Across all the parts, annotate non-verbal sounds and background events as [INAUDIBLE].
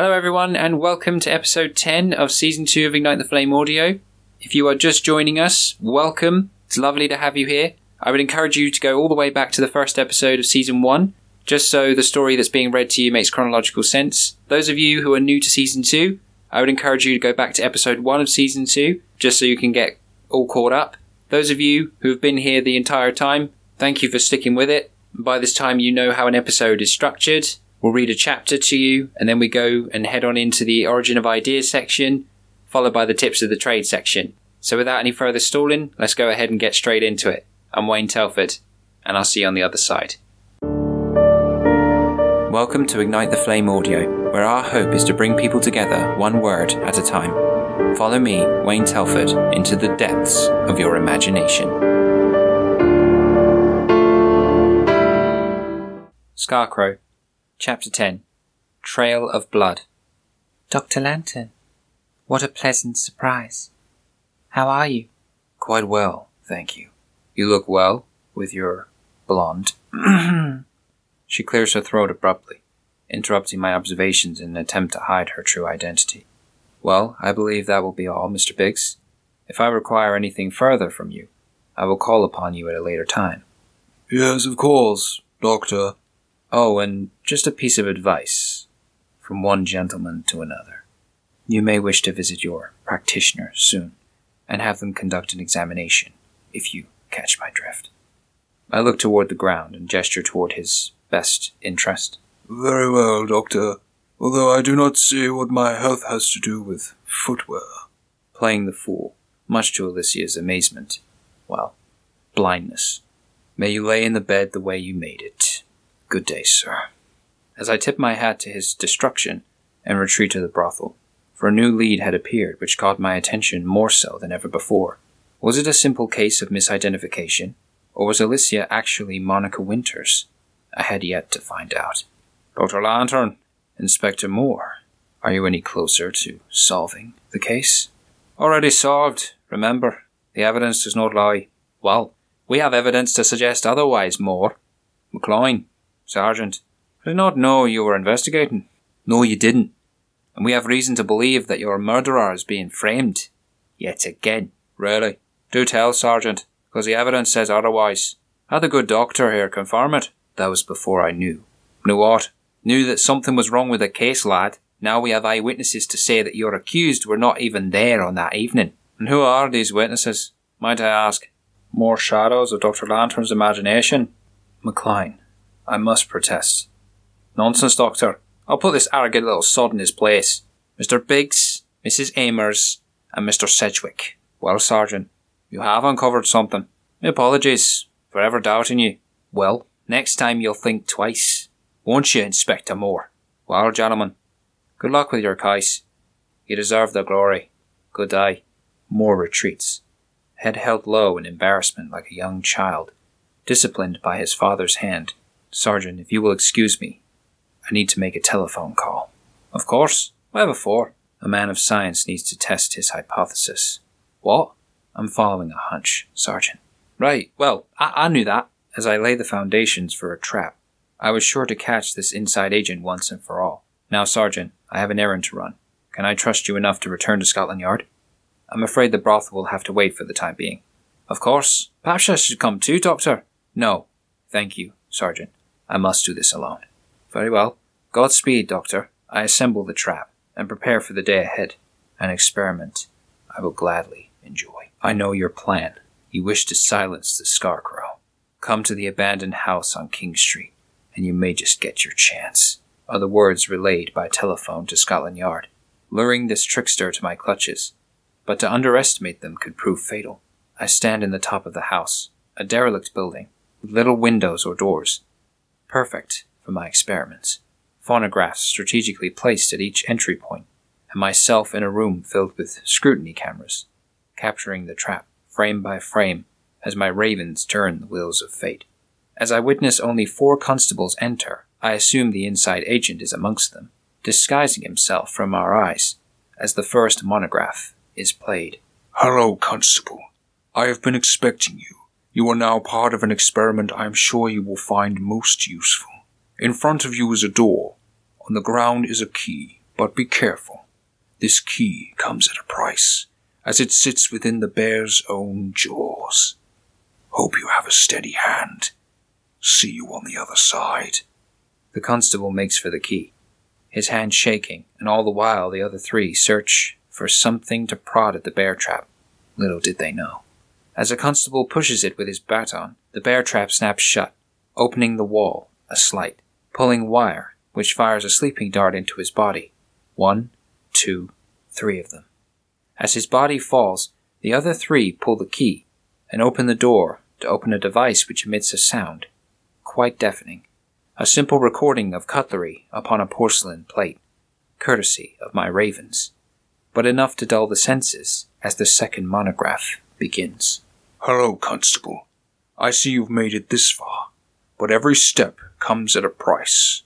Hello, everyone, and welcome to episode 10 of season 2 of Ignite the Flame Audio. If you are just joining us, welcome. It's lovely to have you here. I would encourage you to go all the way back to the first episode of season 1, just so the story that's being read to you makes chronological sense. Those of you who are new to season 2, I would encourage you to go back to episode 1 of season 2, just so you can get all caught up. Those of you who have been here the entire time, thank you for sticking with it. By this time, you know how an episode is structured. We'll read a chapter to you, and then we go and head on into the origin of ideas section, followed by the tips of the trade section. So, without any further stalling, let's go ahead and get straight into it. I'm Wayne Telford, and I'll see you on the other side. Welcome to Ignite the Flame Audio, where our hope is to bring people together one word at a time. Follow me, Wayne Telford, into the depths of your imagination. Scarecrow, Chapter 10 Trail of Blood. Dr. Lantern, what a pleasant surprise. How are you? Quite well, thank you. You look well, with your blonde. [CLEARS THROAT] she clears her throat abruptly, interrupting my observations in an attempt to hide her true identity. Well, I believe that will be all, Mr. Biggs. If I require anything further from you, I will call upon you at a later time. Yes, of course, Doctor. Oh, and just a piece of advice from one gentleman to another. You may wish to visit your practitioner soon and have them conduct an examination, if you catch my drift. I look toward the ground and gesture toward his best interest. Very well, Doctor. Although I do not see what my health has to do with footwear. Playing the fool, much to Alicia's amazement. Well, blindness. May you lay in the bed the way you made it. Good day, sir. As I tipped my hat to his destruction and retreat to the brothel, for a new lead had appeared which caught my attention more so than ever before. Was it a simple case of misidentification, or was Alicia actually Monica Winters? I had yet to find out. Dr. Lantern, Inspector Moore, are you any closer to solving the case? Already solved, remember. The evidence does not lie. Well, we have evidence to suggest otherwise, Moore. McCloyne, Sergeant, I did not know you were investigating. No, you didn't. And we have reason to believe that your murderer is being framed. Yet again. Really? Do tell, Sergeant, because the evidence says otherwise. Had the good doctor here confirm it. That was before I knew. Knew what? Knew that something was wrong with the case, lad. Now we have eyewitnesses to say that your accused were not even there on that evening. And who are these witnesses? Might I ask? More shadows of Dr. Lantern's imagination? McCline, I must protest. Nonsense, Doctor. I'll put this arrogant little sod in his place. Mr. Biggs, Mrs. Amers, and Mr. Sedgwick. Well, Sergeant, you have uncovered something. My apologies for ever doubting you. Well, next time you'll think twice. Won't you, Inspector Moore? Well, gentlemen, good luck with your case. You deserve the glory. Good day. Moore retreats, head held low in embarrassment like a young child, disciplined by his father's hand. Sergeant, if you will excuse me, I need to make a telephone call. Of course. Whatever for? A man of science needs to test his hypothesis. What? I'm following a hunch, Sergeant. Right, well, I, I knew that. As I lay the foundations for a trap, I was sure to catch this inside agent once and for all. Now, Sergeant, I have an errand to run. Can I trust you enough to return to Scotland Yard? I'm afraid the brothel will have to wait for the time being. Of course. Perhaps I should come too, Doctor. No. Thank you, Sergeant. I must do this alone. Very well. Godspeed, Doctor. I assemble the trap and prepare for the day ahead. An experiment I will gladly enjoy. I know your plan. You wish to silence the scarecrow. Come to the abandoned house on King Street, and you may just get your chance. Are the words relayed by telephone to Scotland Yard, luring this trickster to my clutches. But to underestimate them could prove fatal. I stand in the top of the house, a derelict building, with little windows or doors. Perfect for my experiments. Phonographs strategically placed at each entry point, and myself in a room filled with scrutiny cameras, capturing the trap frame by frame as my ravens turn the wheels of fate. As I witness only four constables enter, I assume the inside agent is amongst them, disguising himself from our eyes as the first phonograph is played. Hello, Constable. I have been expecting you. You are now part of an experiment I am sure you will find most useful. In front of you is a door. On the ground is a key. But be careful. This key comes at a price, as it sits within the bear's own jaws. Hope you have a steady hand. See you on the other side. The constable makes for the key, his hand shaking, and all the while the other three search for something to prod at the bear trap. Little did they know. As a constable pushes it with his baton, the bear trap snaps shut, opening the wall a slight, pulling wire, which fires a sleeping dart into his body. One, two, three of them. As his body falls, the other three pull the key and open the door to open a device which emits a sound, quite deafening. A simple recording of cutlery upon a porcelain plate, courtesy of my ravens, but enough to dull the senses as the second phonograph begins. Hello, Constable. I see you've made it this far, but every step comes at a price.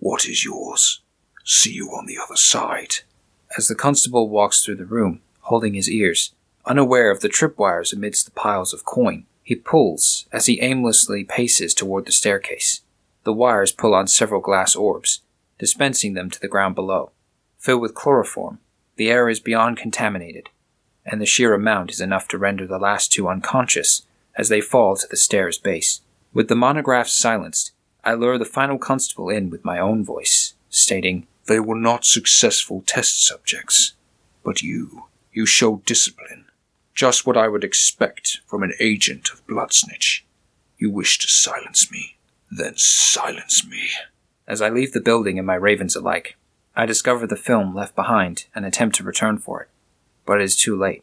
What is yours? See you on the other side. As the constable walks through the room, holding his ears, unaware of the tripwires amidst the piles of coin, he pulls as he aimlessly paces toward the staircase. The wires pull on several glass orbs, dispensing them to the ground below. Filled with chloroform, the air is beyond contaminated, and the sheer amount is enough to render the last two unconscious as they fall to the stair's base. With the phonographs silenced, I lure the final constable in with my own voice, stating, They were not successful test subjects, but you, you showed discipline. Just what I would expect from an agent of Bloodsnitch. You wish to silence me, then silence me. As I leave the building and my ravens alike, I discover the film left behind and attempt to return for it, but it is too late,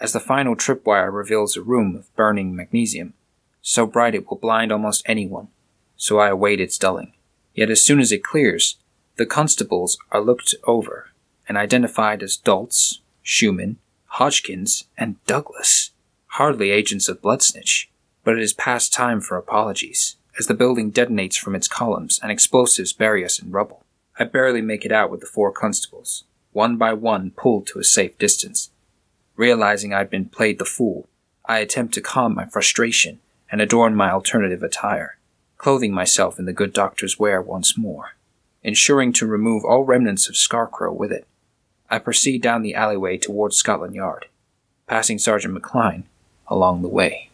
as the final tripwire reveals a room of burning magnesium, so bright it will blind almost anyone, so I await its dulling. Yet as soon as it clears, the constables are looked over and identified as Daltz, Schumann, Hodgkins, and Douglas. Hardly agents of Bloodsnitch, but it is past time for apologies, as the building detonates from its columns and explosives bury us in rubble. I barely make it out with the four constables, one by one pulled to a safe distance. Realizing I'd been played the fool, I attempt to calm my frustration and adorn my alternative attire, clothing myself in the good doctor's wear once more, ensuring to remove all remnants of Scarecrow with it. I proceed down the alleyway towards Scotland Yard, passing Sergeant McLean along the way.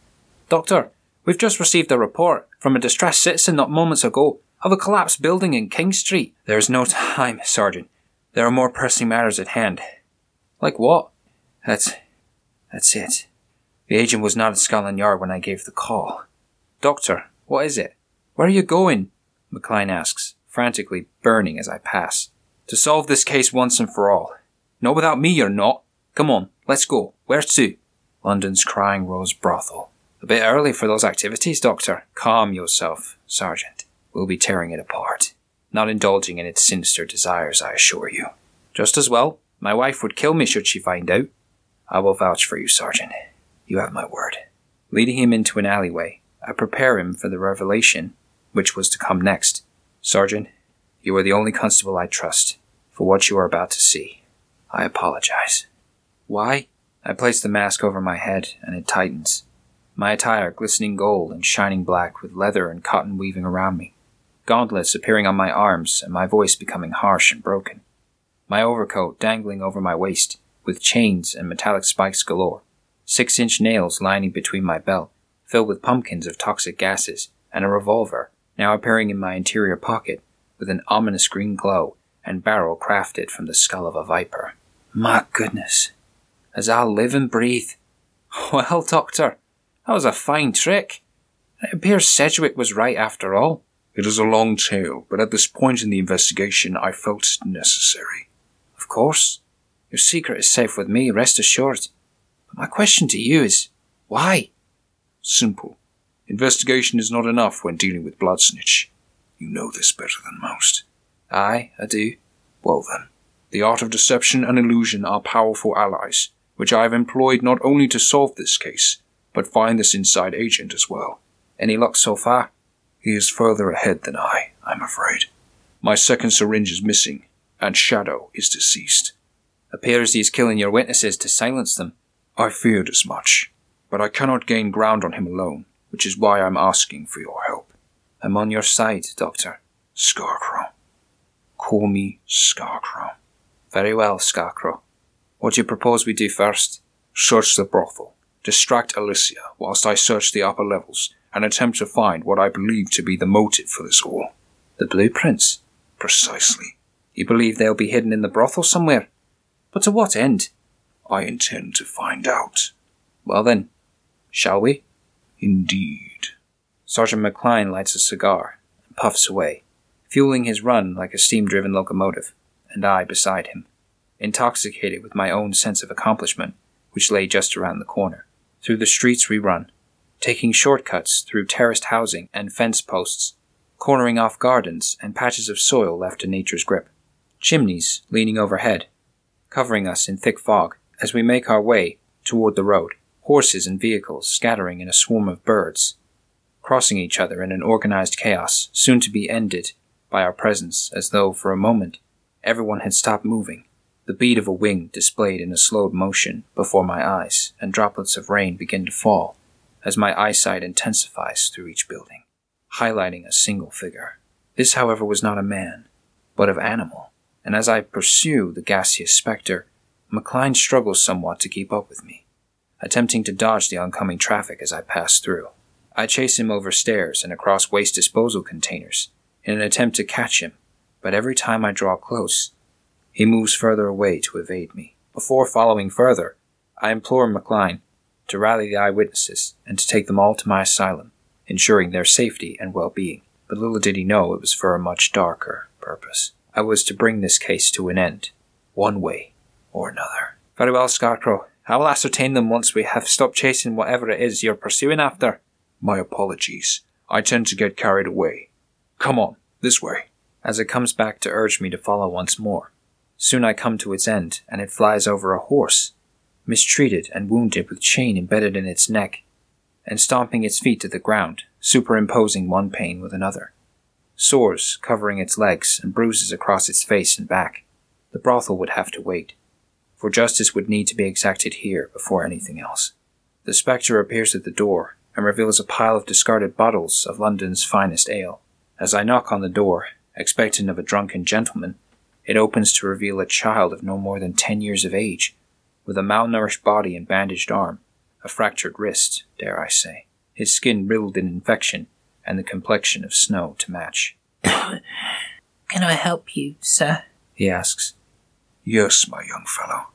Doctor, we've just received a report from a distressed citizen not moments ago of a collapsed building in King Street. There is no time, Sergeant. There are more pressing matters at hand. Like what? That's. that's it. The agent was not at Scotland Yard when I gave the call. Doctor, what is it? Where are you going? McLean asks, frantically burning as I pass. To solve this case once and for all. Not without me, you're not. Come on, let's go. Where to? London's Crying Rose Brothel. A bit early for those activities, Doctor. Calm yourself, Sergeant. We'll be tearing it apart. Not indulging in its sinister desires, I assure you. Just as well. My wife would kill me should she find out. I will vouch for you, Sergeant. You have my word. Leading him into an alleyway, I prepare him for the revelation which was to come next. Sergeant, you are the only constable I trust for what you are about to see. I apologize. Why? I place the mask over my head, and it tightens. My attire glistening gold and shining black with leather and cotton weaving around me. Gauntlets appearing on my arms, and my voice becoming harsh and broken. My overcoat dangling over my waist, with chains and metallic spikes galore. Six inch nails lining between my belt, filled with pumpkins of toxic gases, and a revolver, now appearing in my interior pocket, with an ominous green glow and barrel crafted from the skull of a viper. My goodness. As I'll live and breathe. [LAUGHS] Well, Doctor, that was a fine trick. It appears Sedgwick was right after all. It is a long tale, but at this point in the investigation I felt it necessary. Of course. Your secret is safe with me, rest assured. But my question to you is why? Simple. Investigation is not enough when dealing with Bloodsnitch. You know this better than most. Aye, I do. Well then, the art of deception and illusion are powerful allies, which I have employed not only to solve this case, but find this inside agent as well. Any luck so far? He is further ahead than I, I'm afraid. My second syringe is missing, and Shadow is deceased. Appears he is killing your witnesses to silence them. I feared as much, but I cannot gain ground on him alone, which is why I'm asking for your help. I'm on your side, Doctor. Scarecrow. Call me Scarecrow. Very well, Scarecrow. What do you propose we do first? Search the brothel. Distract Alicia whilst I search the upper levels and attempt to find what I believe to be the motive for this all. The blueprints? Precisely. You believe they'll be hidden in the brothel somewhere? But to what end? I intend to find out. Well then, shall we? Indeed. Sergeant McCline lights a cigar and puffs away, fueling his run like a steam driven locomotive, and I beside him, intoxicated with my own sense of accomplishment, which lay just around the corner. Through the streets we run, taking shortcuts through terraced housing and fence posts, cornering off gardens and patches of soil left to nature's grip. Chimneys leaning overhead, covering us in thick fog as we make our way toward the road, horses and vehicles scattering in a swarm of birds, crossing each other in an organized chaos soon to be ended by our presence as though for a moment everyone had stopped moving. The beat of a wing displayed in a slowed motion before my eyes, and droplets of rain begin to fall as my eyesight intensifies through each building, highlighting a single figure. This, however, was not a man, but of animal, and as I pursue the gaseous spectre, McCline struggles somewhat to keep up with me, attempting to dodge the oncoming traffic as I pass through. I chase him over stairs and across waste disposal containers in an attempt to catch him, but every time I draw close, he moves further away to evade me. Before following further, I implore McCline to rally the eyewitnesses and to take them all to my asylum, ensuring their safety and well being. But little did he know it was for a much darker purpose. I was to bring this case to an end, one way or another. Very well, Scarecrow. I will ascertain them once we have stopped chasing whatever it is you're pursuing after. My apologies. I tend to get carried away. Come on, this way. As it comes back to urge me to follow once more. Soon I come to its end, and it flies over a horse, mistreated and wounded with chain embedded in its neck, and stomping its feet to the ground, superimposing one pain with another. Sores covering its legs and bruises across its face and back. The brothel would have to wait for justice would need to be exacted here before anything else. The spectre appears at the door and reveals a pile of discarded bottles of London's finest ale. As I knock on the door, expectant of a drunken gentleman, it opens to reveal a child of no more than ten years of age, with a malnourished body and bandaged arm, a fractured wrist, dare I say, his skin riddled in infection, and the complexion of snow to match. [COUGHS] Can I help you, sir? He asks. Yes, my young fellow.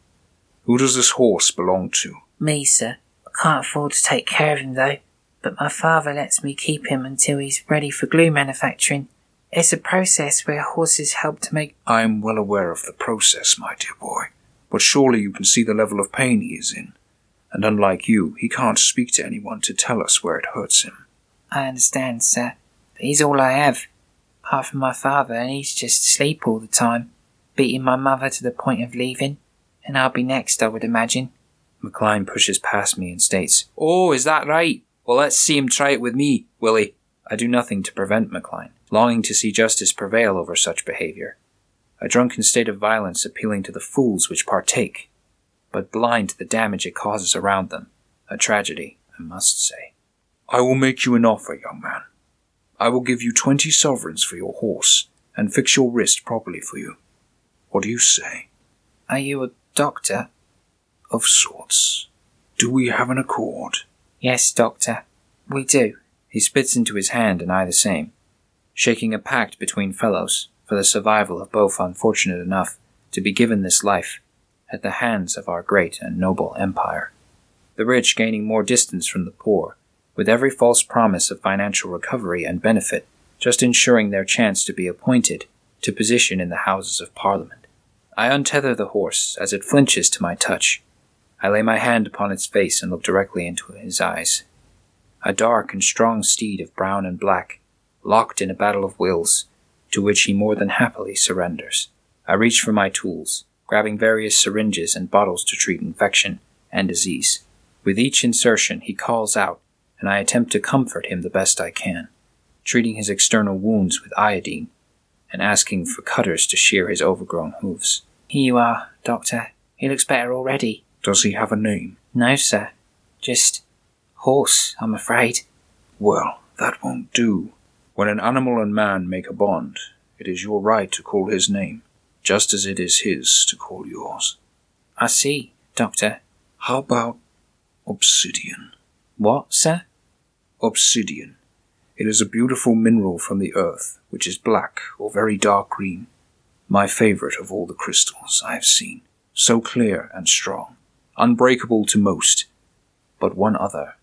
Who does this horse belong to? Me, sir. I can't afford to take care of him, though. But my father lets me keep him until he's ready for glue manufacturing. It's a process where horses help to make. I am well aware of the process, my dear boy. But surely you can see the level of pain he is in. And unlike you, he can't speak to anyone to tell us where it hurts him. I understand, sir. But he's all I have. Apart from my father, and he's just asleep all the time beating my mother to the point of leaving, and I'll be next, I would imagine. McCline pushes past me and states, Oh, is that right? Well, let's see him try it with me, Willie. I do nothing to prevent McCline, longing to see justice prevail over such behavior. A drunken state of violence appealing to the fools which partake, but blind to the damage it causes around them. A tragedy, I must say. I will make you an offer, young man. I will give you twenty sovereigns for your horse, and fix your wrist properly for you. What do you say? Are you a doctor? Of sorts. Do we have an accord? Yes, doctor. We do. He spits into his hand and I the same, shaking a pact between fellows for the survival of both unfortunate enough to be given this life at the hands of our great and noble empire. The rich gaining more distance from the poor, with every false promise of financial recovery and benefit, just ensuring their chance to be appointed to position in the Houses of Parliament. I untether the horse as it flinches to my touch. I lay my hand upon its face and look directly into his eyes. A dark and strong steed of brown and black, locked in a battle of wills, to which he more than happily surrenders. I reach for my tools, grabbing various syringes and bottles to treat infection and disease. With each insertion, he calls out, and I attempt to comfort him the best I can, treating his external wounds with iodine and asking for cutters to shear his overgrown hooves. Here you are, Doctor. He looks better already. Does he have a name? No, sir. Just horse, I'm afraid. Well, that won't do. When an animal and man make a bond, It is your right to call his name, just as it is his to call yours. I see, Doctor. How about obsidian? What, sir? Obsidian. It is a beautiful mineral from the earth, which is black or very dark green. My favorite of all the crystals I have seen. So clear and strong, unbreakable to most, but one other,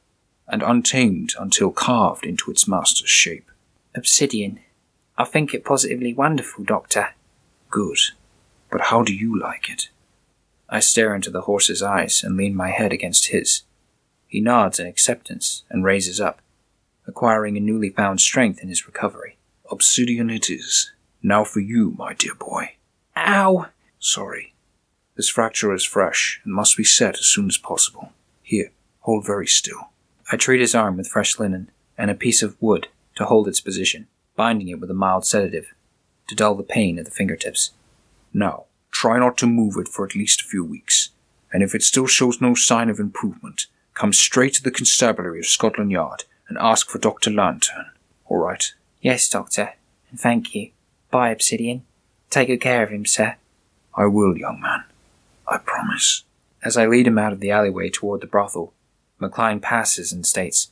and untamed until carved into its master's shape. Obsidian. I think it positively wonderful, Doctor. Good. But how do you like it? I stare into the horse's eyes and lean my head against his. He nods in acceptance and raises up, acquiring a newly found strength in his recovery. Obsidian it is. Now for you, my dear boy. Ow! Sorry. This fracture is fresh and must be set as soon as possible. Here, hold very still. I treat his arm with fresh linen and a piece of wood to hold its position, binding it with a mild sedative to dull the pain at the fingertips. Now, try not to move it for at least a few weeks, and if it still shows no sign of improvement, come straight to the constabulary of Scotland Yard and ask for Dr. Lantern. All right? Yes, Doctor, and thank you. Bye, Obsidian. Take good care of him, sir. I will, young man. I promise. As I lead him out of the alleyway toward the brothel, McLean passes and states,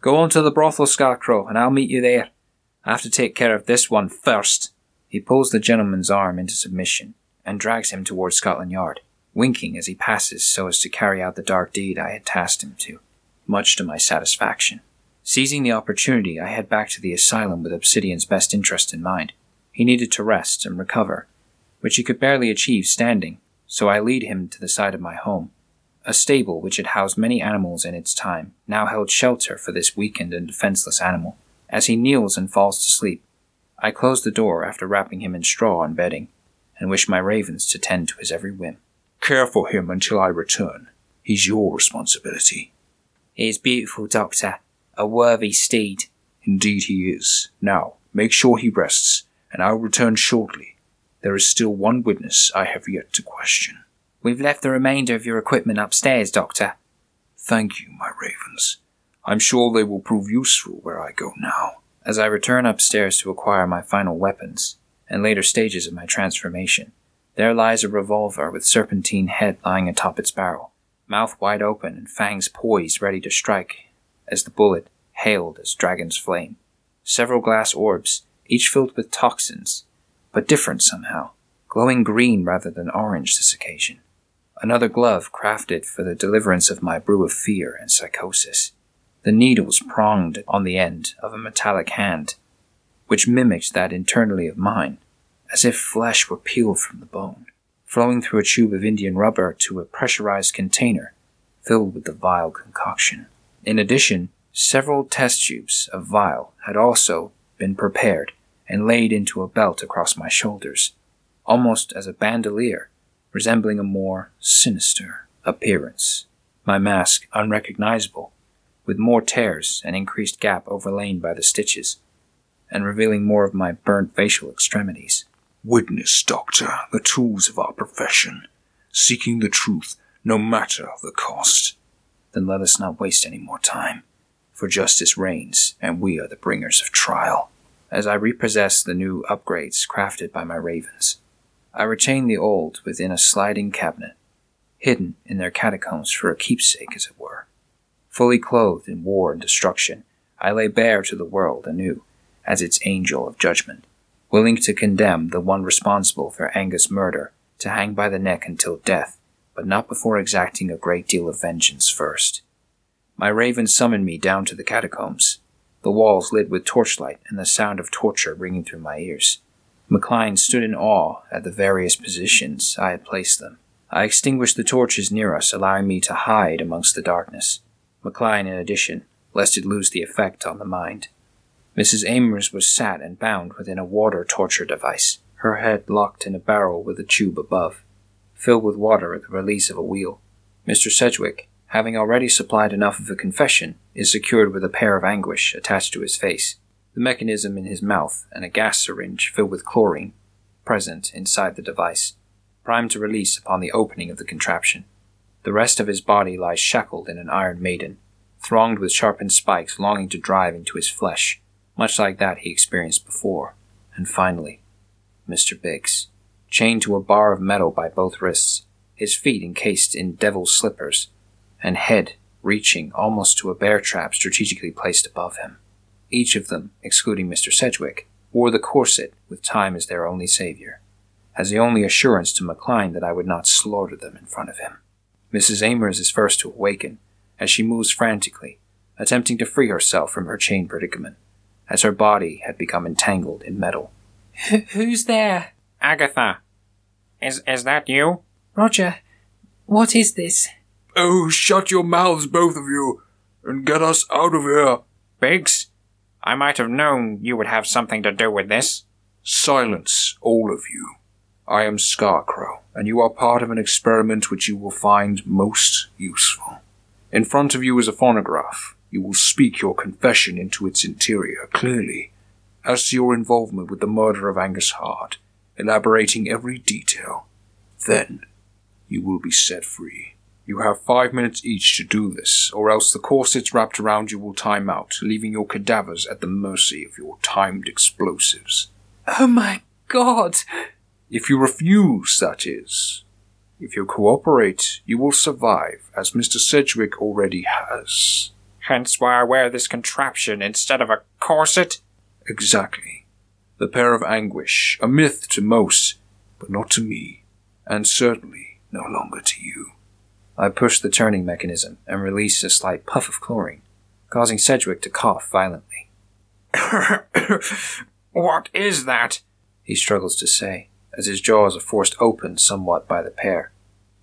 Go on to the brothel, Scarecrow, and I'll meet you there. I have to take care of this one first. He pulls the gentleman's arm into submission and drags him towards Scotland Yard, winking as he passes so as to carry out the dark deed I had tasked him to, much to my satisfaction. Seizing the opportunity, I head back to the asylum with Obsidian's best interest in mind. He needed to rest and recover, which he could barely achieve standing, so I lead him to the side of my home. A stable which had housed many animals in its time now held shelter for this weakened and defenseless animal. As he kneels and falls to sleep, I close the door after wrapping him in straw and bedding, and wish my ravens to tend to his every whim. Care for him until I return. He's your responsibility. He is beautiful, Doctor. A worthy steed. Indeed he is. Now, make sure he rests, and I'll return shortly. There is still one witness I have yet to question. We've left the remainder of your equipment upstairs, Doctor. Thank you, my ravens. I'm sure they will prove useful where I go now. As I return upstairs to acquire my final weapons and later stages of my transformation, there lies a revolver with serpentine head lying atop its barrel, mouth wide open and fangs poised ready to strike as the bullet hailed as dragon's flame. Several glass orbs, each filled with toxins, but different somehow, glowing green rather than orange this occasion. Another glove crafted for the deliverance of my brew of fear and psychosis. The needles pronged on the end of a metallic hand, which mimicked that internally of mine, as if flesh were peeled from the bone, flowing through a tube of Indian rubber to a pressurized container filled with the vile concoction. In addition, several test tubes of vial had also been prepared and laid into a belt across my shoulders, almost as a bandolier, resembling a more sinister appearance. My mask unrecognizable, with more tears and increased gap overlain by the stitches, and revealing more of my burnt facial extremities. Witness, Doctor, the tools of our profession, seeking the truth no matter the cost. Then let us not waste any more time, for justice reigns, and we are the bringers of trial. As I repossess the new upgrades crafted by my ravens, I retain the old within a sliding cabinet, hidden in their catacombs for a keepsake, as it were. Fully clothed in war and destruction, I lay bare to the world anew as its angel of judgment, willing to condemn the one responsible for Angus' murder to hang by the neck until death, but not before exacting a great deal of vengeance first. My ravens summoned me down to the catacombs, the walls lit with torchlight and the sound of torture ringing through my ears. McLean stood in awe at the various positions I had placed them. I extinguished the torches near us, allowing me to hide amongst the darkness. McLean, in addition, lest it lose the effect on the mind. Mrs. Amers was sat and bound within a water torture device, her head locked in a barrel with a tube above, filled with water at the release of a wheel. Mr. Sedgwick, having already supplied enough of a confession, is secured with a pear of anguish attached to his face, the mechanism in his mouth, and a gas syringe filled with chlorine present inside the device, primed to release upon the opening of the contraption. The rest of his body lies shackled in an iron maiden, thronged with sharpened spikes longing to drive into his flesh, much like that he experienced before. And finally, Mr. Biggs, chained to a bar of metal by both wrists, his feet encased in devil's slippers, and head reaching almost to a bear trap strategically placed above him. Each of them, excluding Mr. Sedgwick, wore the corset with time as their only savior, as the only assurance to McLean that I would not slaughter them in front of him. Mrs. Amers is first to awaken, as she moves frantically, attempting to free herself from her chain predicament, as her body had become entangled in metal. Who's there? Agatha. Is is that you? Roger, what is this? Oh, shut your mouths, both of you, and get us out of here. Biggs? I might have known you would have something to do with this. Silence, all of you. I am Scarecrow, and you are part of an experiment which you will find most useful. In front of you is a phonograph. You will speak your confession into its interior clearly as to your involvement with the murder of Angus Hart, elaborating every detail. Then you will be set free. You have five minutes each to do this, or else the corsets wrapped around you will time out, leaving your cadavers at the mercy of your timed explosives. Oh my god! If you refuse, that is. If you cooperate, you will survive, as Mr. Sedgwick already has. Hence why I wear this contraption instead of a corset. Exactly. The pear of anguish, a myth to most, but not to me, and certainly no longer to you. I pushed the turning mechanism and released a slight puff of chlorine, causing Sedgwick to cough violently. [COUGHS] what is that? He struggles to say, as his jaws are forced open somewhat by the pear.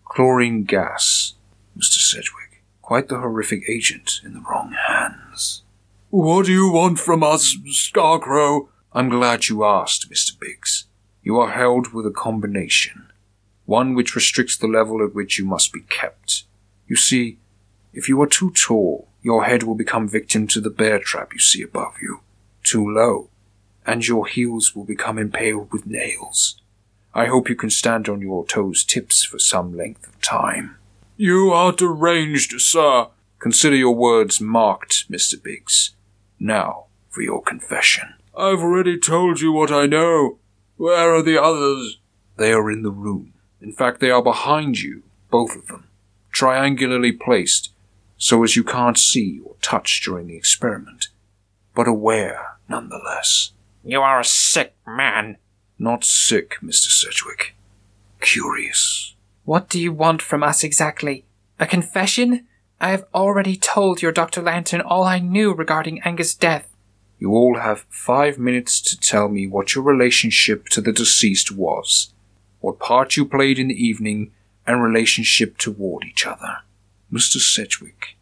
Chlorine gas, Mr. Sedgwick. Quite the horrific agent in the wrong hands. What do you want from us, Scarecrow? I'm glad you asked, Mr. Biggs. You are held with a combination one which restricts the level at which you must be kept. You see, if you are too tall, your head will become victim to the bear trap you see above you. Too low, and your heels will become impaled with nails. I hope you can stand on your toes tips for some length of time. You are deranged, sir. Consider your words marked, Mr. Biggs. Now for your confession. I've already told you what I know. Where are the others? They are in the room. In fact, they are behind you, both of them, triangularly placed, so as you can't see or touch during the experiment, but aware nonetheless. You are a sick man. Not sick, Mr. Sedgwick. Curious. What do you want from us exactly? A confession? I have already told your Dr. Lantern all I knew regarding Angus' death. You all have five minutes to tell me what your relationship to the deceased was what part you played in the evening, and relationship toward each other. Mr. Sedgwick,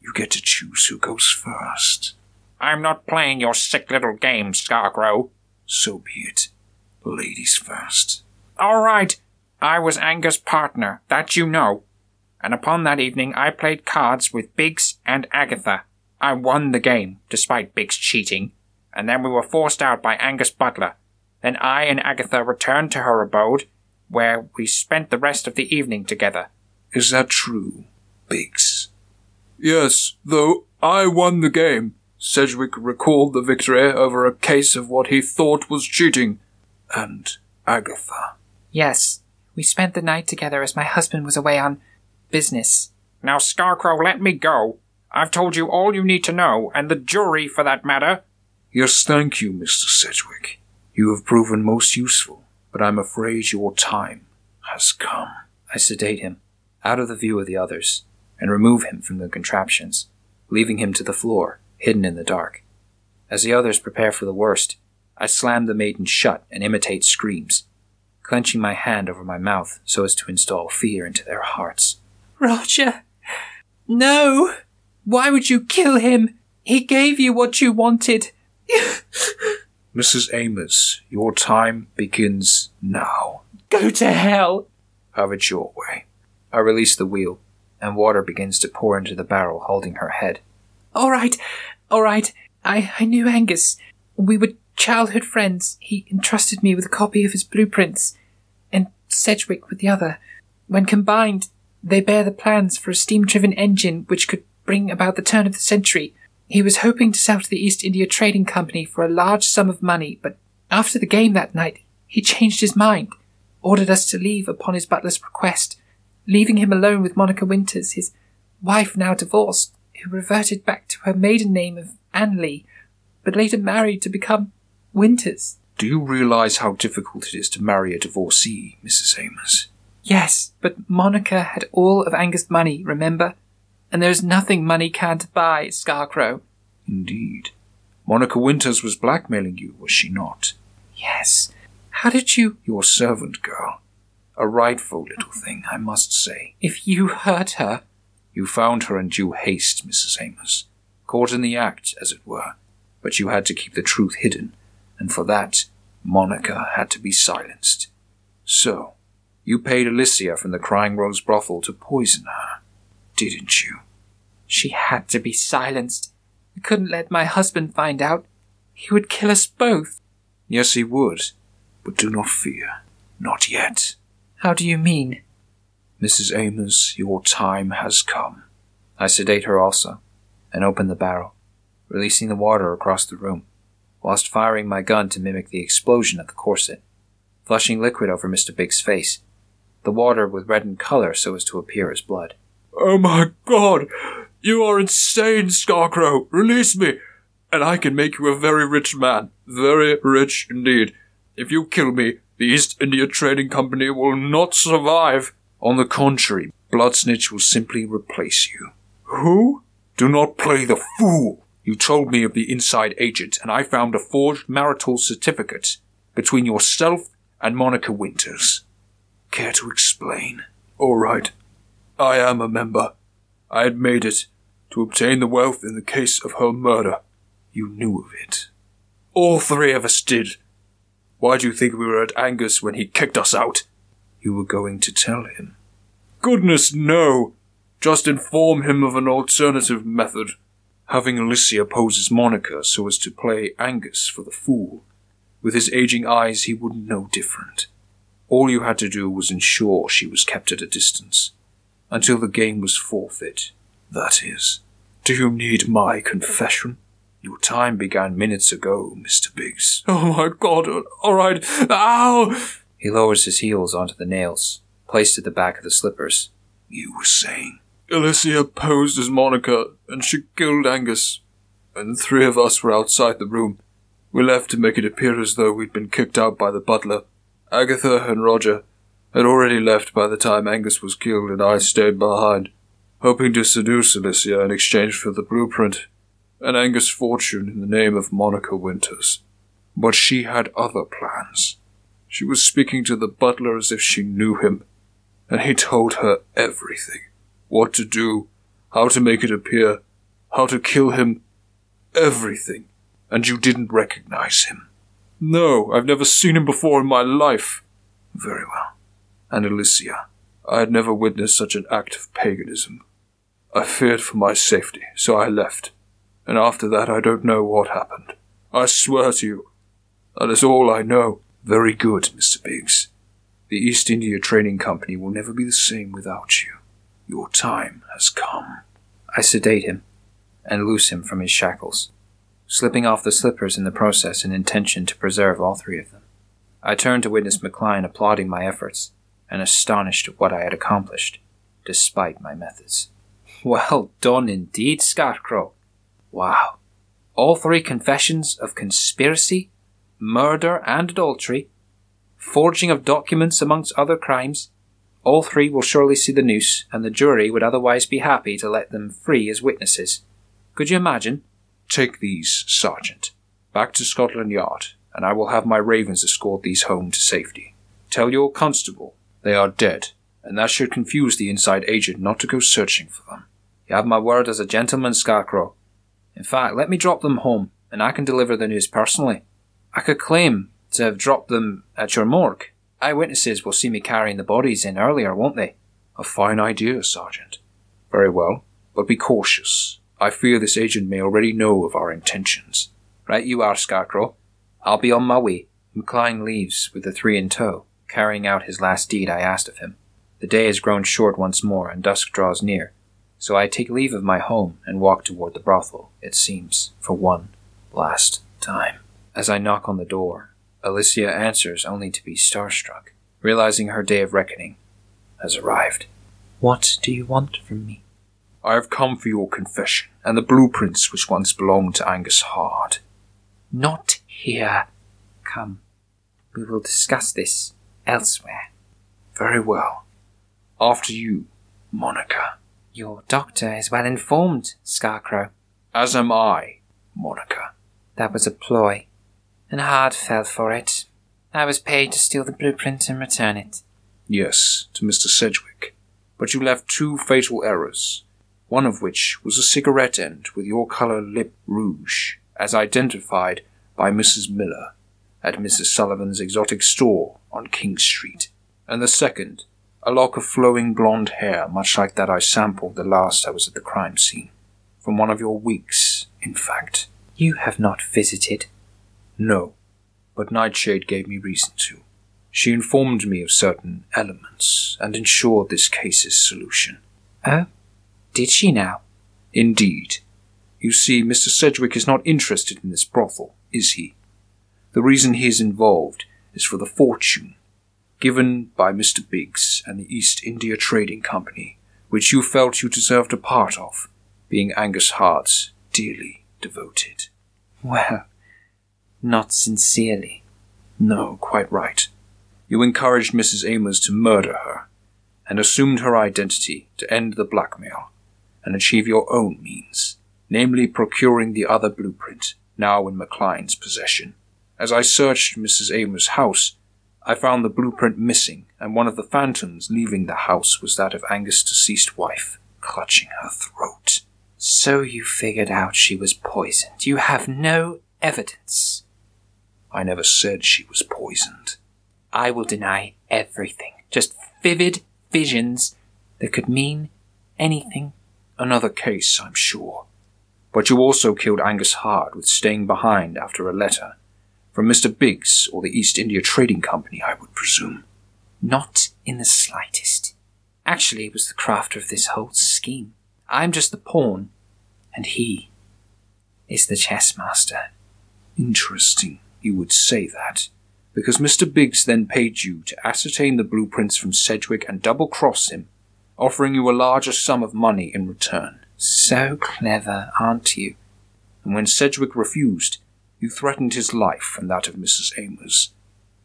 you get to choose who goes first. I'm not playing your sick little game, Scarecrow. So be it. Ladies first. All right. I was Angus' partner, that you know. And upon that evening, I played cards with Biggs and Agatha. I won the game, despite Biggs cheating, and then we were forced out by Angus Butler, then I and Agatha returned to her abode, where we spent the rest of the evening together. Is that true, Biggs? Yes, though I won the game. Sedgwick recalled the victory over a case of what he thought was cheating. And Agatha. Yes, we spent the night together as my husband was away on business. Now, Scarecrow, let me go. I've told you all you need to know, and the jury, for that matter. Yes, thank you, Mr. Sedgwick. You have proven most useful, but I'm afraid your time has come. I sedate him, out of the view of the others, and remove him from the contraptions, leaving him to the floor, hidden in the dark. As the others prepare for the worst, I slam the maiden shut and imitate screams, clenching my hand over my mouth so as to install fear into their hearts. Roger! No! Why would you kill him? He gave you what you wanted. [LAUGHS] Mrs. Amos, your time begins now. Go to hell! Have it your way. I release the wheel, and water begins to pour into the barrel, holding her head. All right, all right. I, I knew Angus. We were childhood friends. He entrusted me with a copy of his blueprints, and Sedgwick with the other. When combined, they bear the plans for a steam driven engine which could bring about the turn of the century. He was hoping to sell to the East India Trading Company for a large sum of money, but after the game that night, He changed his mind, ordered us to leave upon his butler's request, leaving him alone with Monica Winters, his wife now divorced, who reverted back to her maiden name of Anne Lee, but later married to become Winters. Do you realize how difficult it is to marry a divorcee, Mrs. Amos? Yes, but Monica had all of Angus' money, remember? And there's nothing money can't buy, Scarecrow. Indeed. Monica Winters was blackmailing you, was she not? Yes. How did you? Your servant girl. A rightful little thing, I must say. If you hurt her. You found her in due haste, Mrs. Amos. Caught in the act, as it were. But you had to keep the truth hidden, and for that, Monica had to be silenced. So, you paid Alicia from the Crying Rose brothel to poison her, didn't you? She had to be silenced. I couldn't let my husband find out. He would kill us both. Yes, he would. But do not fear. Not yet. How do you mean? Mrs. Amos, your time has come. I sedate her also, and open the barrel, releasing the water across the room, whilst firing my gun to mimic the explosion of the corset, flushing liquid over Mr. Biggs' face. The water would redden color so as to appear as blood. Oh my god! You are insane, Scarecrow! Release me! And I can make you a very rich man. Very rich indeed. If you kill me, the East India Trading Company will not survive. On the contrary, Bloodsnitch will simply replace you. Who? Do not play the fool! You told me of the inside agent, and I found a forged marital certificate between yourself and Monica Winters. Care to explain? All right. I am a member. I had made it to obtain the wealth in the case of her murder. You knew of it. All three of us did. Why do you think we were at Angus when he kicked us out? You were going to tell him. Goodness, no! Just inform him of an alternative method. Having Alicia pose as Monica so as to play Angus for the fool. With his aging eyes, he wouldn't know different. All you had to do was ensure she was kept at a distance. Until the game was forfeit. That is. Do you need my confession? Your time began minutes ago, Mr. Biggs. Oh my god, alright. Ow! He lowers his heels onto the nails, placed at the back of the slippers. You were saying? Alicia posed as Monica, and she killed Angus. And the three of us were outside the room. We left to make it appear as though we'd been kicked out by the butler. Agatha and Roger had already left by the time Angus was killed, and I stayed behind, hoping to seduce Alicia in exchange for the blueprint and Angus' fortune in the name of Monica Winters. But she had other plans. She was speaking to the butler as if she knew him, and he told her everything what to do, how to make it appear, how to kill him, everything. And you didn't recognize him. No, I've never seen him before in my life. Very well. And Alicia, I had never witnessed such an act of paganism. I feared for my safety, so I left. And after that, I don't know what happened. I swear to you, that is all I know. Very good, Mr. Biggs. The East India Trading Company will never be the same without you. Your time has come. I sedate him and loose him from his shackles, slipping off the slippers in the process in intention to preserve all three of them. I turn to witness McCline applauding my efforts and astonished at what I had accomplished, despite my methods. [LAUGHS] Well done indeed, Scarecrow. Wow. All three confessions of conspiracy, murder, and adultery, forging of documents amongst other crimes, all three will surely see the noose, and the jury would otherwise be happy to let them free as witnesses. Could you imagine? Take these, Sergeant, back to Scotland Yard, and I will have my ravens escort these home to safety. Tell your constable they are dead, and that should confuse the inside agent not to go searching for them. You have my word as a gentleman, Scarecrow. In fact, let me drop them home, and I can deliver the news personally. I could claim to have dropped them at your morgue. Eyewitnesses will see me carrying the bodies in earlier, won't they? A fine idea, Sergeant. Very well, but be cautious. I fear this agent may already know of our intentions. Right you are, Scarecrow. I'll be on my way. McCline leaves with the three in tow, carrying out his last deed I asked of him. The day has grown short once more, and dusk draws near, so I take leave of my home and walk toward the brothel, it seems, for one last time. As I knock on the door, Alicia answers only to be starstruck, realizing her day of reckoning has arrived. What do you want from me? I have come for your confession and the blueprints which once belonged to Angus Hart. Not here. Come. We will discuss this elsewhere. Very well. After you, Monica. Your doctor is well informed, Scarecrow. As am I, Monica. That was a ploy, and Hart fell for it. I was paid to steal the blueprint and return it. Yes, to Mr. Sedgwick. But you left two fatal errors, one of which was a cigarette end with your color lip rouge, as identified by Mrs. Miller at Mrs. Sullivan's exotic store on King Street, and the second, a lock of flowing blonde hair much like that I sampled the last I was at the crime scene. From one of your weeks, in fact. You have not visited. No, but Nightshade gave me reason to. She informed me of certain elements and ensured this case's solution. Oh? Did she now? Indeed. You see, Mr. Sedgwick is not interested in this brothel, is he? The reason he is involved is for the fortune given by Mr. Biggs and the East India Trading Company, which you felt you deserved a part of, being Angus Hart's dearly devoted. Well, not sincerely. No, quite right. You encouraged Mrs. Amos to murder her, and assumed her identity to end the blackmail, and achieve your own means, namely procuring the other blueprint, now in McLean's possession. As I searched Mrs. Amos' house, I found the blueprint missing, and one of the phantoms leaving the house was that of Angus' deceased wife, clutching her throat. So you figured out she was poisoned. You have no evidence. I never said she was poisoned. I will deny everything. Just vivid visions that could mean anything. Another case, I'm sure. But you also killed Angus Hart with staying behind after a letter from Mr. Biggs or the East India Trading Company, I would presume. Not in the slightest. Actually, it was the crafter of this whole scheme. I'm just the pawn, and he is the chess master. Interesting, you would say that, because Mr. Biggs then paid you to ascertain the blueprints from Sedgwick and double cross him, offering you a larger sum of money in return. So clever, aren't you? And when Sedgwick refused, you threatened his life and that of Mrs. Amos.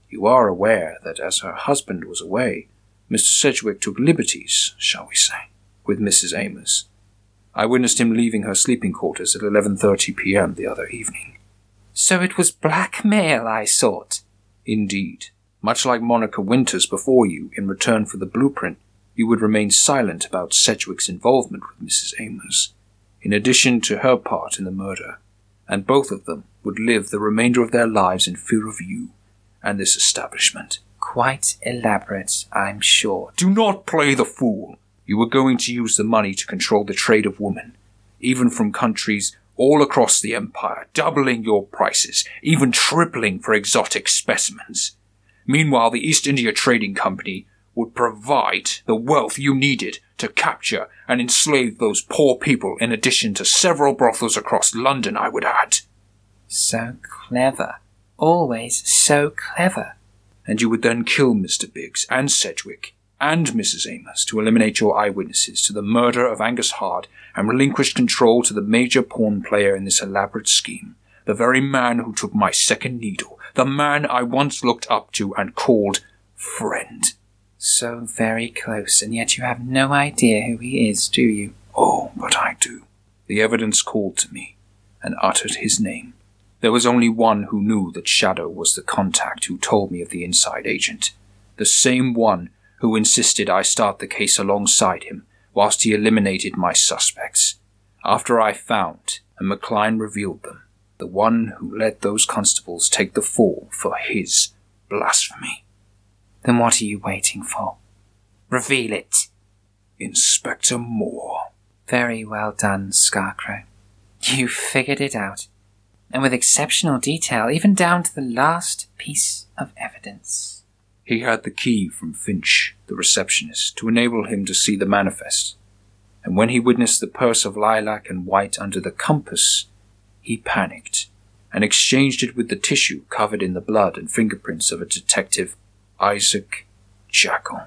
You are aware that as her husband was away, Mr. Sedgwick took liberties, shall we say, with Mrs. Amos. I witnessed him leaving her sleeping quarters at 11:30 p.m. the other evening. So it was blackmail I sought. Indeed, much like Monica Winters before you, in return for the blueprint, you would remain silent about Sedgwick's involvement with Mrs. Amos, in addition to her part in the murder and both of them would live the remainder of their lives in fear of you and this establishment. Quite elaborate, I'm sure. Do not play the fool. You were going to use the money to control the trade of women, even from countries all across the empire, doubling your prices, even tripling for exotic specimens. Meanwhile, the East India Trading Company would provide the wealth you needed to capture and enslave those poor people in addition to several brothels across London, I would add. So clever. Always so clever. And you would then kill Mr. Biggs and Sedgwick and Mrs. Amos to eliminate your eyewitnesses to the murder of Angus Hart and relinquish control to the major pawn player in this elaborate scheme, the very man who took my second needle, the man I once looked up to and called friend. So very close, and yet you have no idea who he is, do you? Oh, but I do. The evidence called to me and uttered his name. There was only one who knew that Shadow was the contact who told me of the inside agent. The same one who insisted I start the case alongside him whilst he eliminated my suspects. After I found, and McLean revealed them, the one who let those constables take the fall for his blasphemy. Then what are you waiting for? Reveal it. Inspector Moore. Very well done, Scarecrow. You figured it out. And with exceptional detail, even down to the last piece of evidence. He had the key from Finch, the receptionist, to enable him to see the manifest. And when he witnessed the purse of lilac and white under the compass, he panicked and exchanged it with the tissue covered in the blood and fingerprints of a detective, Isaac Jackal.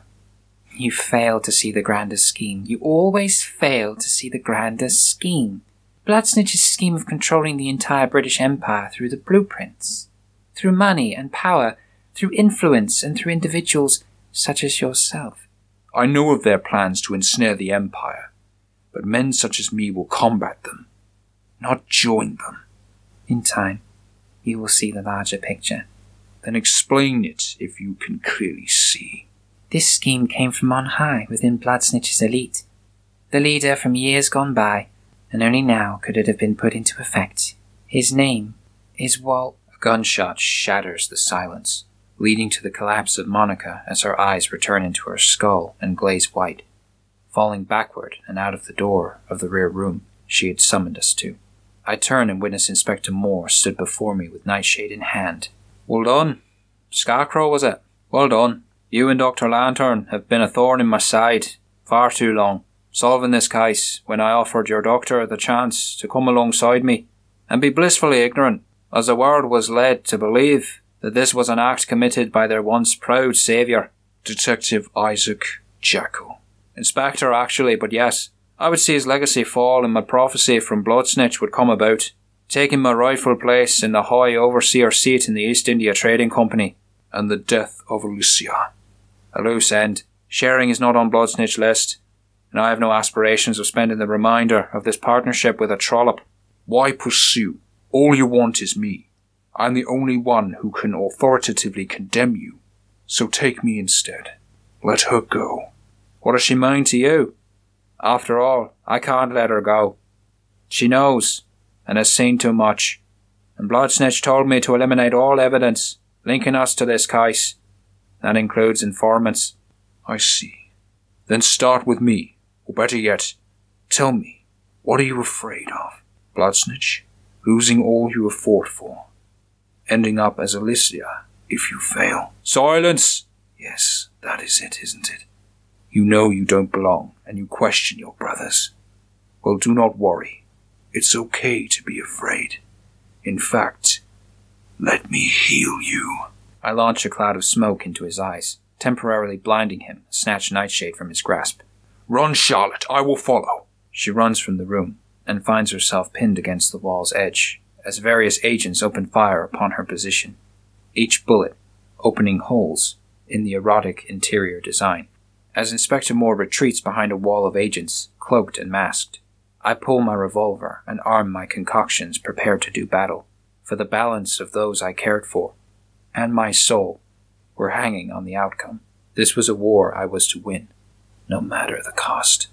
You fail to see the grander scheme. You always fail to see the grander scheme. Bloodsnitch's scheme of controlling the entire British Empire through the blueprints, through money and power, through influence, and through individuals such as yourself. I know of their plans to ensnare the Empire, but men such as me will combat them, not join them. In time, you will see the larger picture. Then explain it if you can clearly see. This scheme came from on high within Bloodsnitch's elite. The leader from years gone by, and only now could it have been put into effect. His name is Walt. A gunshot shatters the silence, leading to the collapse of Monica as her eyes return into her skull and glaze white, falling backward and out of the door of the rear room she had summoned us to. I turn and witness Inspector Moore stood before me with nightshade in hand. Well done. Scarecrow, was it? Well done. You and Dr. Lantern have been a thorn in my side far too long, solving this case when I offered your doctor the chance to come alongside me and be blissfully ignorant, as the world was led to believe that this was an act committed by their once proud saviour. Detective Isaac Jackal. Inspector, actually, but yes, I would see his legacy fall and my prophecy from Bloodsnitch would come about, taking my rightful place in the high overseer seat in the East India Trading Company. And the death of Lucia. A loose end. Sharing is not on Bloodsnitch list, and I have no aspirations of spending the remainder of this partnership with a trollop. Why pursue? All you want is me. I'm the only one who can authoritatively condemn you. So take me instead. Let her go. What does she mean to you? After all, I can't let her go. She knows, and has seen too much. And Bloodsnitch told me to eliminate all evidence linking us to this case. That includes informants. I see. Then start with me, or better yet, tell me, what are you afraid of? Bloodsnitch? Losing all you have fought for? Ending up as Alicia if you fail? Silence! Yes, that is it, isn't it? You know you don't belong, and you question your brothers. Well, do not worry. It's okay to be afraid. In fact, let me heal you. I launch a cloud of smoke into his eyes, temporarily blinding him, snatch Nightshade from his grasp. Run, Charlotte, I will follow. She runs from the room and finds herself pinned against the wall's edge as various agents open fire upon her position, each bullet opening holes in the erotic interior design. As Inspector Moore retreats behind a wall of agents, cloaked and masked, I pull my revolver and arm my concoctions prepared to do battle, for the balance of those I cared for, and my soul, were hanging on the outcome. This was a war I was to win, no matter the cost.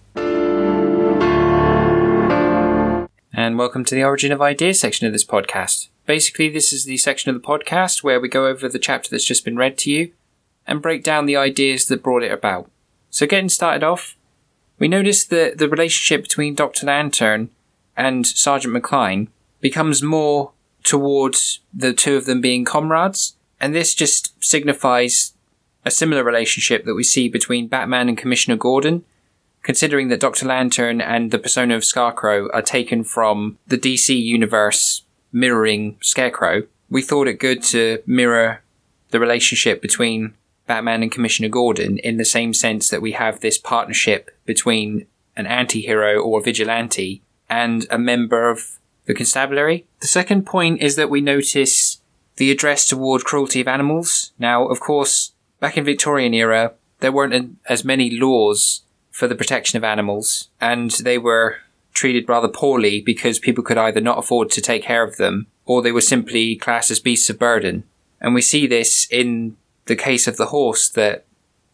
And welcome to the Origin of Ideas section of this podcast. Basically, this is the section of the podcast where we go over the chapter that's just been read to you and break down the ideas that brought it about. So, getting started off, we notice that the relationship between Dr. Lantern and Sergeant McCline becomes more towards the two of them being comrades, and this just signifies a similar relationship that we see between Batman and Commissioner Gordon, considering that Dr. Lantern and the persona of Scarecrow are taken from the DC universe mirroring Scarecrow. We thought it good to mirror the relationship between Batman and Commissioner Gordon in the same sense that we have this partnership between an anti-hero or vigilante and a member of the constabulary. The second point is that we notice the address toward cruelty of animals. Now, of course, back in Victorian era, there weren't as many laws for the protection of animals, and they were treated rather poorly because people could either not afford to take care of them or they were simply classed as beasts of burden. And we see this in the case of the horse that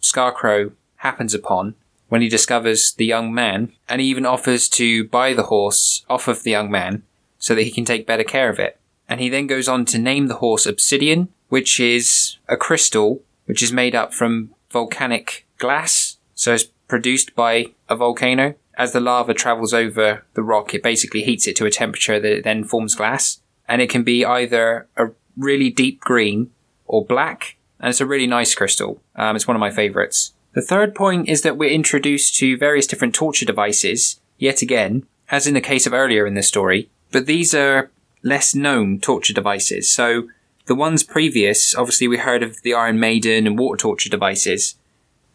Scarecrow happens upon when he discovers the young man, and he even offers to buy the horse off of the young man so that he can take better care of it. And he then goes on to name the horse Obsidian, which is a crystal which is made up from volcanic glass, so it's produced by a volcano. As the lava travels over the rock, it basically heats it to a temperature that then forms glass. And it can be either a really deep green or black, and it's a really nice crystal. Um, it's one of my favorites. The third point is that we're introduced to various different torture devices, yet again, as in the case of earlier in this story, but these are less known torture devices. So the ones previous, obviously we heard of the Iron Maiden and water torture devices.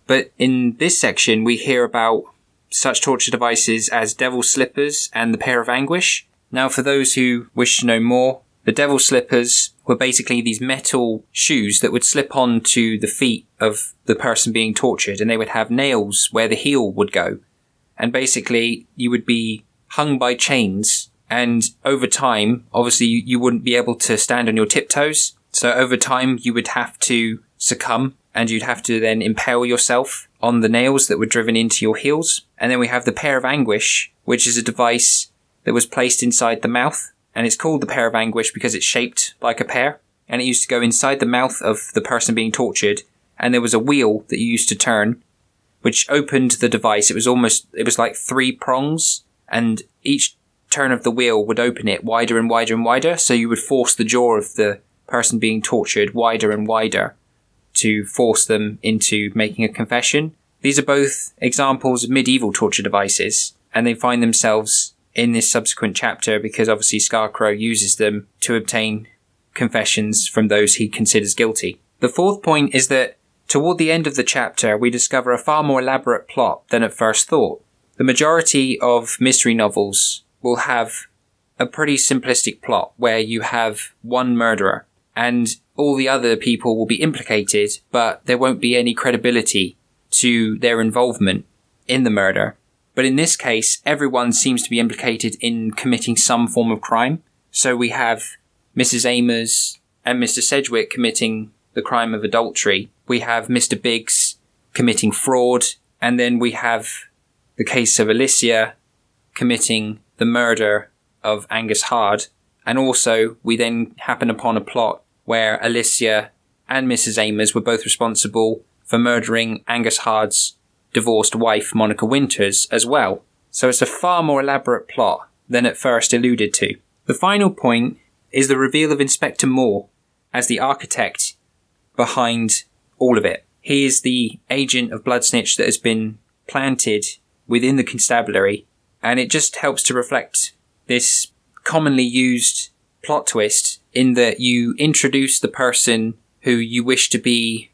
But in this section, we hear about such torture devices as Devil Slippers and the Pear of Anguish. Now, for those who wish to know more, the Devil Slippers were basically these metal shoes that would slip onto the feet of the person being tortured, and they would have nails where the heel would go. And basically, you would be hung by chains, and over time, obviously, you wouldn't be able to stand on your tiptoes. So over time, you would have to succumb and you'd have to then impale yourself on the nails that were driven into your heels. And then we have the pear of anguish, which is a device that was placed inside the mouth. And it's called the pear of anguish because it's shaped like a pear. And it used to go inside the mouth of the person being tortured. And there was a wheel that you used to turn, which opened the device. It was almost, it was like three prongs. And each turn of the wheel would open it wider and wider and wider. So you would force the jaw of the person being tortured wider and wider to force them into making a confession. These are both examples of medieval torture devices, and they find themselves in this subsequent chapter because obviously Scarecrow uses them to obtain confessions from those he considers guilty. The fourth point is that toward the end of the chapter, we discover a far more elaborate plot than at first thought. The majority of mystery novels will have a pretty simplistic plot where you have one murderer and all the other people will be implicated, but there won't be any credibility to their involvement in the murder. But in this case, everyone seems to be implicated in committing some form of crime. So we have Mrs. Amers and Mr. Sedgwick committing the crime of adultery. We have Mr. Biggs committing fraud. And then we have the case of Alicia committing the murder of Angus Hart. And also, we then happen upon a plot where Alicia and Mrs. Amers were both responsible for murdering Angus Hart's divorced wife, Monica Winters, as well. So it's a far more elaborate plot than at first alluded to. The final point is the reveal of Inspector Moore as the architect behind all of it. He is the agent of Bloodsnitch that has been planted within the constabulary, and it just helps to reflect this commonly used plot twist in that you introduce the person who you wish to be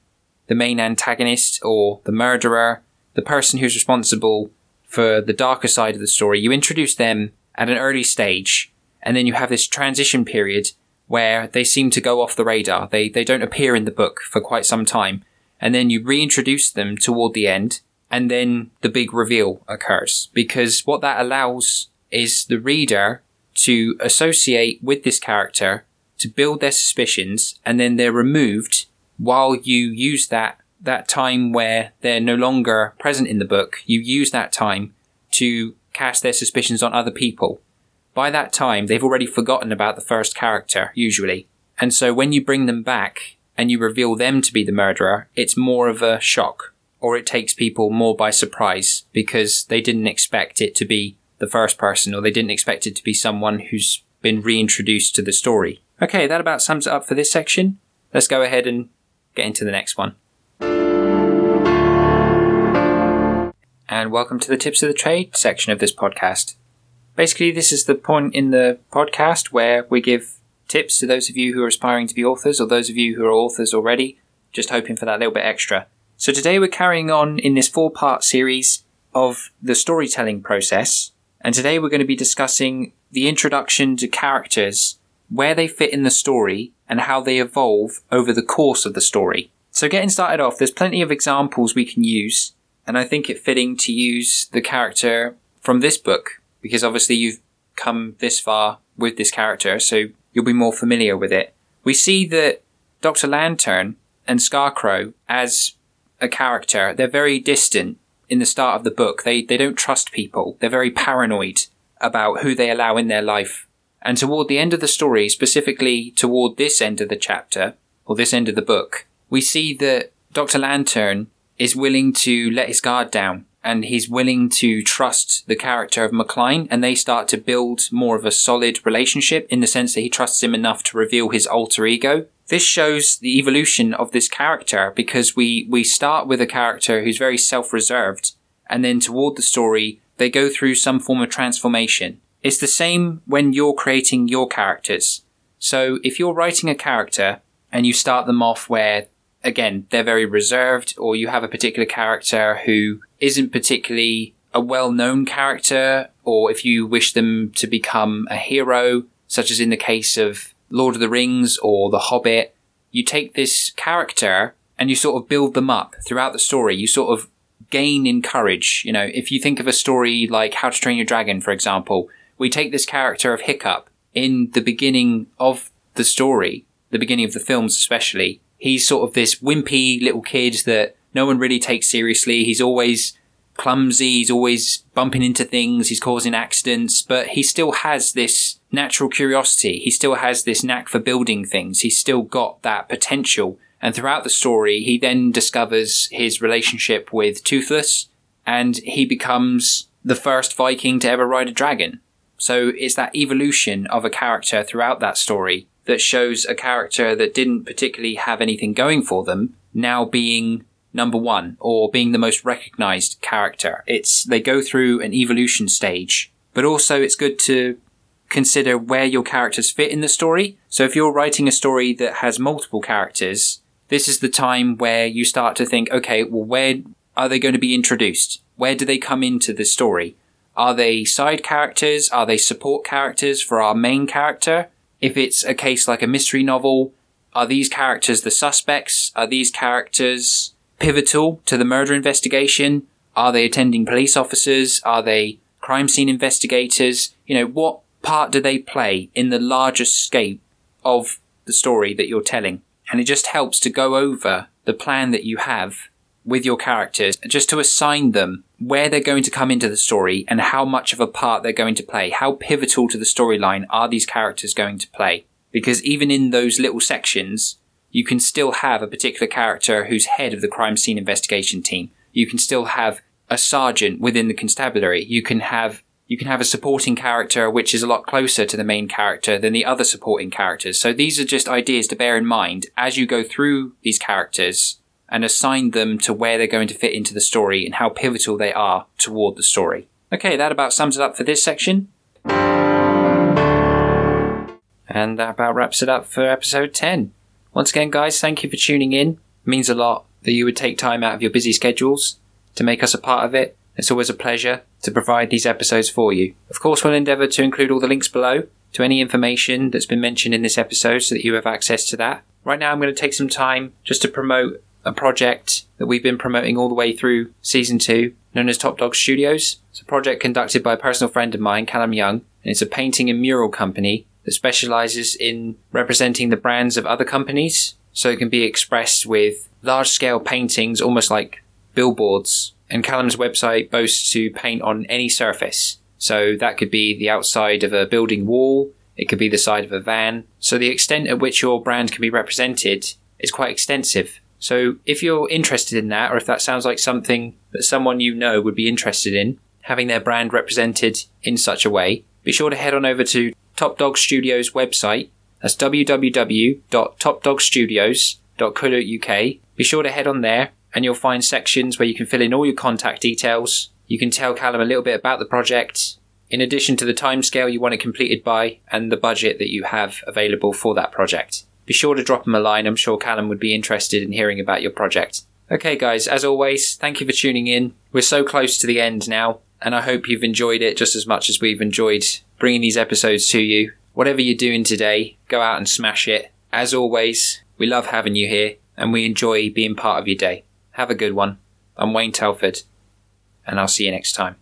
the main antagonist or the murderer, the person who's responsible for the darker side of the story. You introduce them at an early stage, and then you have this transition period where they seem to go off the radar. They, they don't appear in the book for quite some time. And then you reintroduce them toward the end, and then the big reveal occurs. Because what that allows is the reader to associate with this character to build their suspicions and then they're removed while you use that that time where they're no longer present in the book. You use that time to cast their suspicions on other people. By that time they've already forgotten about the first character usually. And so when you bring them back and you reveal them to be the murderer it's more of a shock or it takes people more by surprise because they didn't expect it to be the first person, or they didn't expect it to be someone who's been reintroduced to the story. Okay, that about sums it up for this section. Let's go ahead and get into the next one. And welcome to the Tips of the Trade section of this podcast. Basically, this is the point in the podcast where we give tips to those of you who are aspiring to be authors or those of you who are authors already, just hoping for that little bit extra. So today we're carrying on in this four part series of the storytelling process and today we're going to be discussing the introduction to characters, where they fit in the story, and how they evolve over the course of the story. So getting started off, there's plenty of examples we can use, and I think it fitting to use the character from this book, because obviously you've come this far with this character, so you'll be more familiar with it. We see that Dr. Lantern and Scarecrow as a character, they're very distant in the start of the book. They they don't trust people. They're very paranoid about who they allow in their life. And toward the end of the story, specifically toward this end of the chapter, or this end of the book, we see that Dr. Lantern is willing to let his guard down and he's willing to trust the character of McCline and they start to build more of a solid relationship in the sense that he trusts him enough to reveal his alter ego this shows the evolution of this character because we, we start with a character who's very self-reserved and then toward the story, they go through some form of transformation It's the same when you're creating your characters. So if you're writing a character and you start them off where, again, they're very reserved, or you have a particular character who isn't particularly a well known character, or if you wish them to become a hero, such as in the case of Lord of the Rings or The Hobbit, you take this character and you sort of build them up throughout the story. You sort of gain in courage. You know, if you think of a story like How to Train Your Dragon, for example, we take this character of Hiccup in the beginning of the story, the beginning of the films especially. He's sort of this wimpy little kid that no one really takes seriously. He's always clumsy. He's always bumping into things. He's causing accidents, but he still has this natural curiosity. He still has this knack for building things. He's still got that potential. And throughout the story, he then discovers his relationship with Toothless and he becomes the first Viking to ever ride a dragon. So it's that evolution of a character throughout that story that shows a character that didn't particularly have anything going for them now being number one or being the most recognized character. It's, they go through an evolution stage, but also it's good to consider where your characters fit in the story. So if you're writing a story that has multiple characters, this is the time where you start to think, okay, well, where are they going to be introduced? Where do they come into the story? Are they side characters? Are they support characters for our main character? If it's a case like a mystery novel, are these characters the suspects? Are these characters pivotal to the murder investigation? Are they attending police officers? Are they crime scene investigators? You know, what part do they play in the larger scape of the story that you're telling? And it just helps to go over the plan that you have with your characters, just to assign them where they're going to come into the story and how much of a part they're going to play. How pivotal to the storyline are these characters going to play? Because even in those little sections, you can still have a particular character who's head of the crime scene investigation team. You can still have a sergeant within the constabulary. You can have you can have a supporting character which is a lot closer to the main character than the other supporting characters. So these are just ideas to bear in mind as you go through these characters and assign them to where they're going to fit into the story and how pivotal they are toward the story. Okay, that about sums it up for this section. And that about wraps it up for episode 10. Once again, guys, thank you for tuning in. It means a lot that you would take time out of your busy schedules to make us a part of it. It's always a pleasure to provide these episodes for you. Of course, we'll endeavour to include all the links below to any information that's been mentioned in this episode so that you have access to that. Right now, I'm going to take some time just to promote a project that we've been promoting all the way through season two, known as Top Dog Studios. It's a project conducted by a personal friend of mine, Callum Young, and it's a painting and mural company that specializes in representing the brands of other companies. So it can be expressed with large scale paintings, almost like billboards. And Callum's website boasts to paint on any surface. So that could be the outside of a building wall, it could be the side of a van. So the extent at which your brand can be represented is quite extensive. So if you're interested in that, or if that sounds like something that someone you know would be interested in, having their brand represented in such a way, be sure to head on over to Top Dog Studios website. That's www.topdogstudios.co.uk. Be sure to head on there and you'll find sections where you can fill in all your contact details. You can tell Callum a little bit about the project, in addition to the timescale you want it completed by and the budget that you have available for that project. Be sure to drop him a line. I'm sure Callum would be interested in hearing about your project. Okay, guys, as always, thank you for tuning in. We're so close to the end now, and I hope you've enjoyed it just as much as we've enjoyed bringing these episodes to you. Whatever you're doing today, go out and smash it. As always, we love having you here and we enjoy being part of your day. Have a good one. I'm Wayne Telford, and I'll see you next time.